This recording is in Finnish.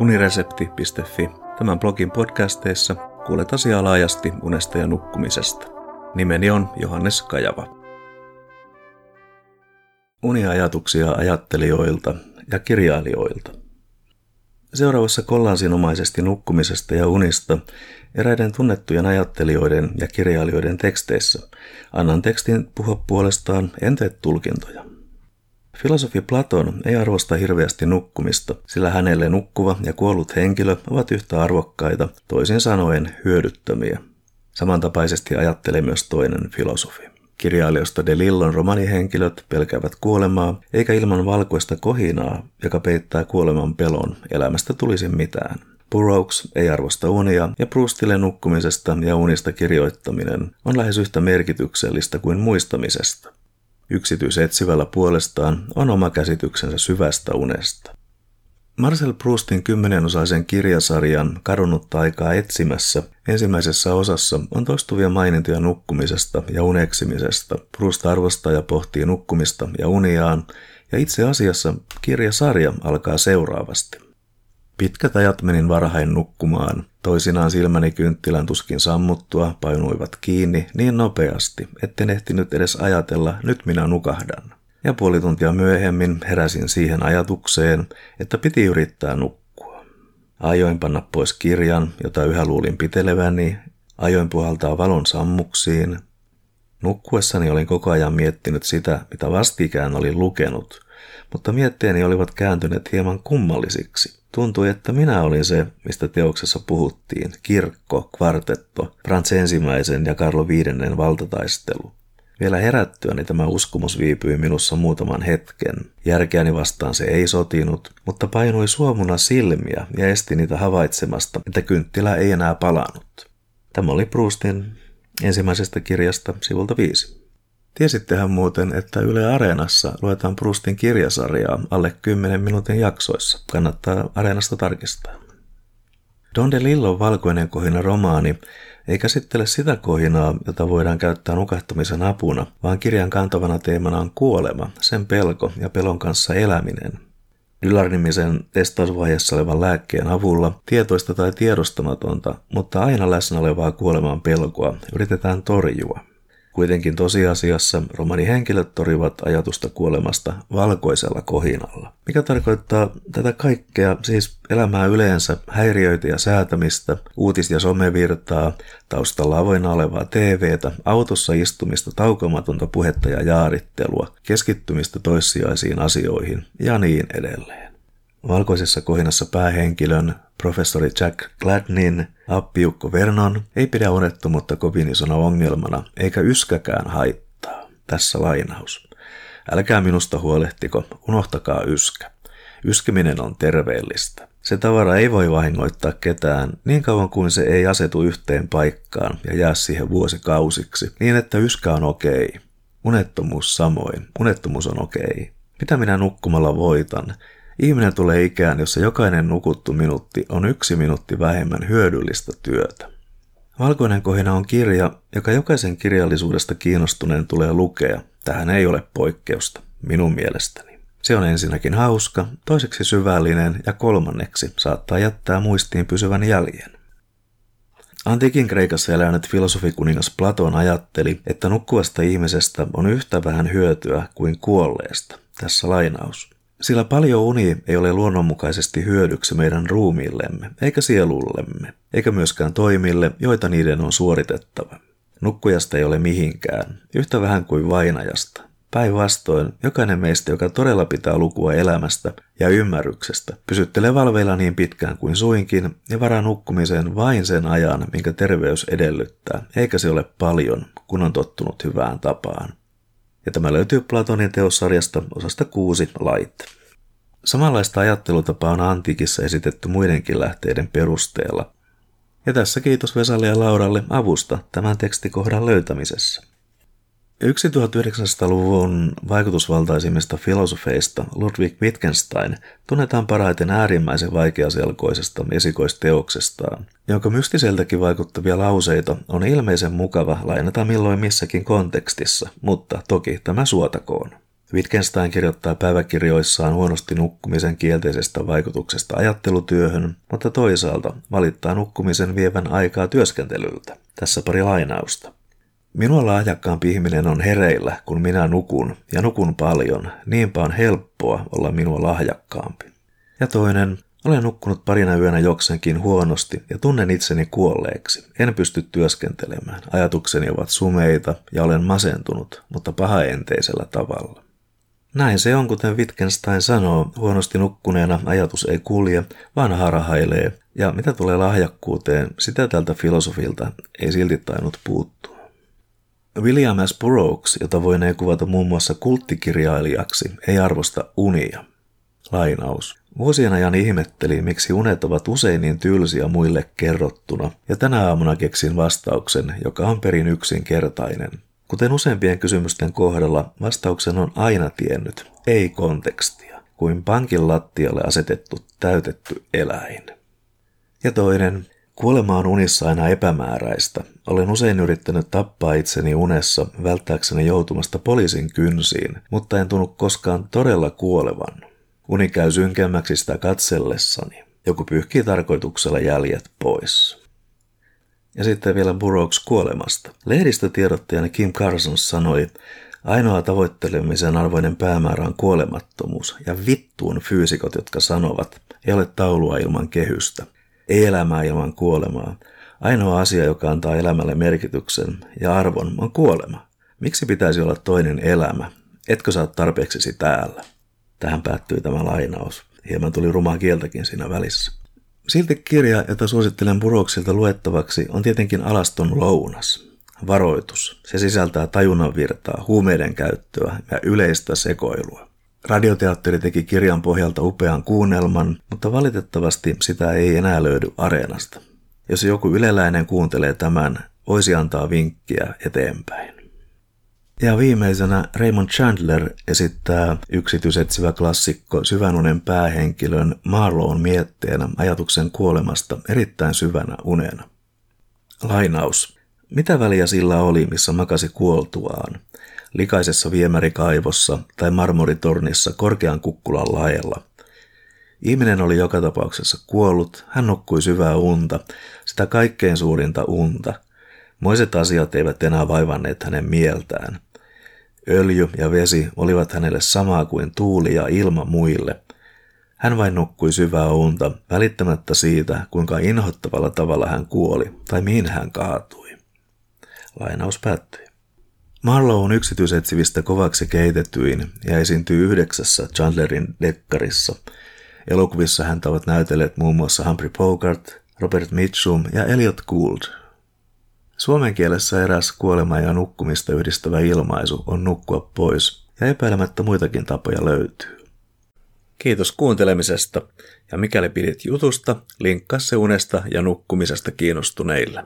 uniresepti.fi. Tämän blogin podcasteissa kuulet asiaa laajasti unesta ja nukkumisesta. Nimeni on Johannes Kajava. Uniajatuksia ajattelijoilta ja kirjailijoilta. Seuraavassa kollansinomaisesti nukkumisesta ja unista eräiden tunnettujen ajattelijoiden ja kirjailijoiden teksteissä. Annan tekstin puhua puolestaan, en tee tulkintoja. Filosofi Platon ei arvosta hirveästi nukkumista, sillä hänelle nukkuva ja kuollut henkilö ovat yhtä arvokkaita, toisin sanoen hyödyttömiä. Samantapaisesti ajattelee myös toinen filosofi. Kirjailijoista De Lillon romanihenkilöt pelkäävät kuolemaa, eikä ilman valkoista kohinaa, joka peittää kuoleman pelon, elämästä tulisi mitään. Burroughs ei arvosta unia ja Proustille nukkumisesta ja unista kirjoittaminen on lähes yhtä merkityksellistä kuin muistamisesta. Yksityisetsivällä puolestaan on oma käsityksensä syvästä unesta. Marcel Proustin kymmenenosaisen kirjasarjan Kadonnutta aikaa etsimässä ensimmäisessä osassa on toistuvia mainintoja nukkumisesta ja uneksimisesta. Proust arvostaa ja pohtii nukkumista ja uniaan, ja itse asiassa kirjasarja alkaa seuraavasti. Pitkät ajat menin varhain nukkumaan. Toisinaan silmäni kynttilän tuskin sammuttua painuivat kiinni niin nopeasti, etten ehtinyt edes ajatella, nyt minä nukahdan. Ja puoli tuntia myöhemmin heräsin siihen ajatukseen, että piti yrittää nukkua. Ajoin panna pois kirjan, jota yhä luulin piteleväni, ajoin puhaltaa valon sammuksiin. Nukkuessani olin koko ajan miettinyt sitä, mitä vastikään olin lukenut, mutta mietteeni olivat kääntyneet hieman kummallisiksi. Tuntui, että minä olin se, mistä teoksessa puhuttiin, kirkko, kvartetto, Frans ensimmäisen ja Karlo viidennen valtataistelu. Vielä herättyäni tämä uskomus viipyi minussa muutaman hetken. Järkeäni vastaan se ei sotinut, mutta painui suomuna silmiä ja esti niitä havaitsemasta, että kynttilä ei enää palannut. Tämä oli Proustin ensimmäisestä kirjasta sivulta viisi. Tiesittehän muuten, että Yle Areenassa luetaan Proustin kirjasarjaa alle 10 minuutin jaksoissa. Kannattaa Areenasta tarkistaa. Don de Lillon valkoinen kohina romaani ei käsittele sitä kohinaa, jota voidaan käyttää nukahtamisen apuna, vaan kirjan kantavana teemana on kuolema, sen pelko ja pelon kanssa eläminen. Dylar-nimisen testausvaiheessa olevan lääkkeen avulla tietoista tai tiedostamatonta, mutta aina läsnä olevaa kuoleman pelkoa yritetään torjua. Kuitenkin tosiasiassa romanihenkilöt torivat ajatusta kuolemasta valkoisella kohinalla, mikä tarkoittaa tätä kaikkea, siis elämää yleensä, häiriöitä ja säätämistä, uutis- ja somevirtaa, taustalla avoinna olevaa TVtä, autossa istumista, taukomatonta puhetta ja jaarittelua, keskittymistä toissijaisiin asioihin ja niin edelleen. Valkoisessa kohinassa päähenkilön, professori Jack Gladnin, appiukko Vernon ei pidä unettomuutta kovin isona ongelmana, eikä yskäkään haittaa. Tässä lainaus. Älkää minusta huolehtiko, unohtakaa yskä. Yskeminen on terveellistä. Se tavara ei voi vahingoittaa ketään niin kauan kuin se ei asetu yhteen paikkaan ja jää siihen vuosikausiksi, niin että yskä on okei. Unettomuus samoin. Unettomuus on okei. Mitä minä nukkumalla voitan? Ihminen tulee ikään, jossa jokainen nukuttu minuutti on yksi minuutti vähemmän hyödyllistä työtä. Valkoinen kohina on kirja, joka jokaisen kirjallisuudesta kiinnostuneen tulee lukea. Tähän ei ole poikkeusta, minun mielestäni. Se on ensinnäkin hauska, toiseksi syvällinen ja kolmanneksi saattaa jättää muistiin pysyvän jäljen. Antiikin Kreikassa elänyt filosofikuningas Platon ajatteli, että nukkuvasta ihmisestä on yhtä vähän hyötyä kuin kuolleesta. Tässä lainaus. Sillä paljon uni ei ole luonnonmukaisesti hyödyksi meidän ruumiillemme, eikä sielullemme, eikä myöskään toimille, joita niiden on suoritettava. Nukkujasta ei ole mihinkään, yhtä vähän kuin vainajasta. Päinvastoin, jokainen meistä, joka todella pitää lukua elämästä ja ymmärryksestä, pysyttelee valveilla niin pitkään kuin suinkin ja varaa nukkumiseen vain sen ajan, minkä terveys edellyttää, eikä se ole paljon, kun on tottunut hyvään tapaan ja tämä löytyy Platonin teossarjasta osasta kuusi lait. Samanlaista ajattelutapaa on antiikissa esitetty muidenkin lähteiden perusteella. Ja tässä kiitos Vesalle ja Lauralle avusta tämän tekstikohdan löytämisessä. Yksi 1900-luvun vaikutusvaltaisimmista filosofeista, Ludwig Wittgenstein, tunnetaan parhaiten äärimmäisen vaikeaselkoisesta esikoisteoksestaan, jonka mystiseltäkin vaikuttavia lauseita on ilmeisen mukava lainata milloin missäkin kontekstissa, mutta toki tämä suotakoon. Wittgenstein kirjoittaa päiväkirjoissaan huonosti nukkumisen kielteisestä vaikutuksesta ajattelutyöhön, mutta toisaalta valittaa nukkumisen vievän aikaa työskentelyltä. Tässä pari lainausta. Minua lahjakkaampi ihminen on hereillä, kun minä nukun, ja nukun paljon, niinpä on helppoa olla minua lahjakkaampi. Ja toinen, olen nukkunut parina yönä joksenkin huonosti ja tunnen itseni kuolleeksi. En pysty työskentelemään. Ajatukseni ovat sumeita ja olen masentunut, mutta pahaenteisellä tavalla. Näin se on, kuten Wittgenstein sanoo, huonosti nukkuneena ajatus ei kulje, vaan harhailee, ja mitä tulee lahjakkuuteen, sitä tältä filosofilta ei silti tainnut puuttua. William S. Burroughs, jota voinee kuvata muun muassa kulttikirjailijaksi, ei arvosta unia. Lainaus. Vuosien ajan ihmettelin, miksi unet ovat usein niin tylsiä muille kerrottuna, ja tänä aamuna keksin vastauksen, joka on perin yksinkertainen. Kuten useimpien kysymysten kohdalla, vastauksen on aina tiennyt, ei kontekstia, kuin pankin lattialle asetettu täytetty eläin. Ja toinen, kuolema on unissa aina epämääräistä. Olen usein yrittänyt tappaa itseni unessa välttääkseni joutumasta poliisin kynsiin, mutta en tunnu koskaan todella kuolevan. Uni käy synkemmäksi sitä katsellessani. Joku pyyhkii tarkoituksella jäljet pois. Ja sitten vielä Burroughs kuolemasta. Lehdistötiedottajana Kim Carson sanoi, ainoa tavoittelemisen arvoinen päämäärä on kuolemattomuus, ja vittuun fyysikot, jotka sanovat, ei ole taulua ilman kehystä, ei elämää ilman kuolemaa. Ainoa asia, joka antaa elämälle merkityksen ja arvon, on kuolema. Miksi pitäisi olla toinen elämä? Etkö saa tarpeeksesi täällä? Tähän päättyi tämä lainaus. Hieman tuli rumaa kieltäkin siinä välissä. Silti kirja, jota suosittelen Buroksilta luettavaksi, on tietenkin Alaston lounas. Varoitus. Se sisältää tajunnan virtaa, huumeiden käyttöä ja yleistä sekoilua. Radioteatteri teki kirjan pohjalta upean kuunnelman, mutta valitettavasti sitä ei enää löydy areenasta. Jos joku yleläinen kuuntelee tämän, voisi antaa vinkkiä eteenpäin. Ja viimeisenä Raymond Chandler esittää yksityisetsivä klassikko syvänunen päähenkilön Marlown mietteenä ajatuksen kuolemasta erittäin syvänä unena. Lainaus. Mitä väliä sillä oli, missä makasi kuoltuaan? Likaisessa viemärikaivossa tai marmoritornissa korkean kukkulan laella. Ihminen oli joka tapauksessa kuollut, hän nukkui syvää unta, sitä kaikkein suurinta unta. Moiset asiat eivät enää vaivanneet hänen mieltään – Öljy ja vesi olivat hänelle samaa kuin tuuli ja ilma muille. Hän vain nukkui syvää unta, välittämättä siitä, kuinka inhottavalla tavalla hän kuoli tai mihin hän kaatui. Lainaus päättyi. Marlowe on yksityisetsivistä kovaksi keitetyin ja esiintyy yhdeksässä Chandlerin dekkarissa. Elokuvissa häntä ovat näytelleet muun muassa Humphrey Bogart, Robert Mitchum ja Elliot Gould – Suomen kielessä eräs kuolema ja nukkumista yhdistävä ilmaisu on nukkua pois, ja epäilemättä muitakin tapoja löytyy. Kiitos kuuntelemisesta, ja mikäli pidit jutusta, linkkaa se unesta ja nukkumisesta kiinnostuneille.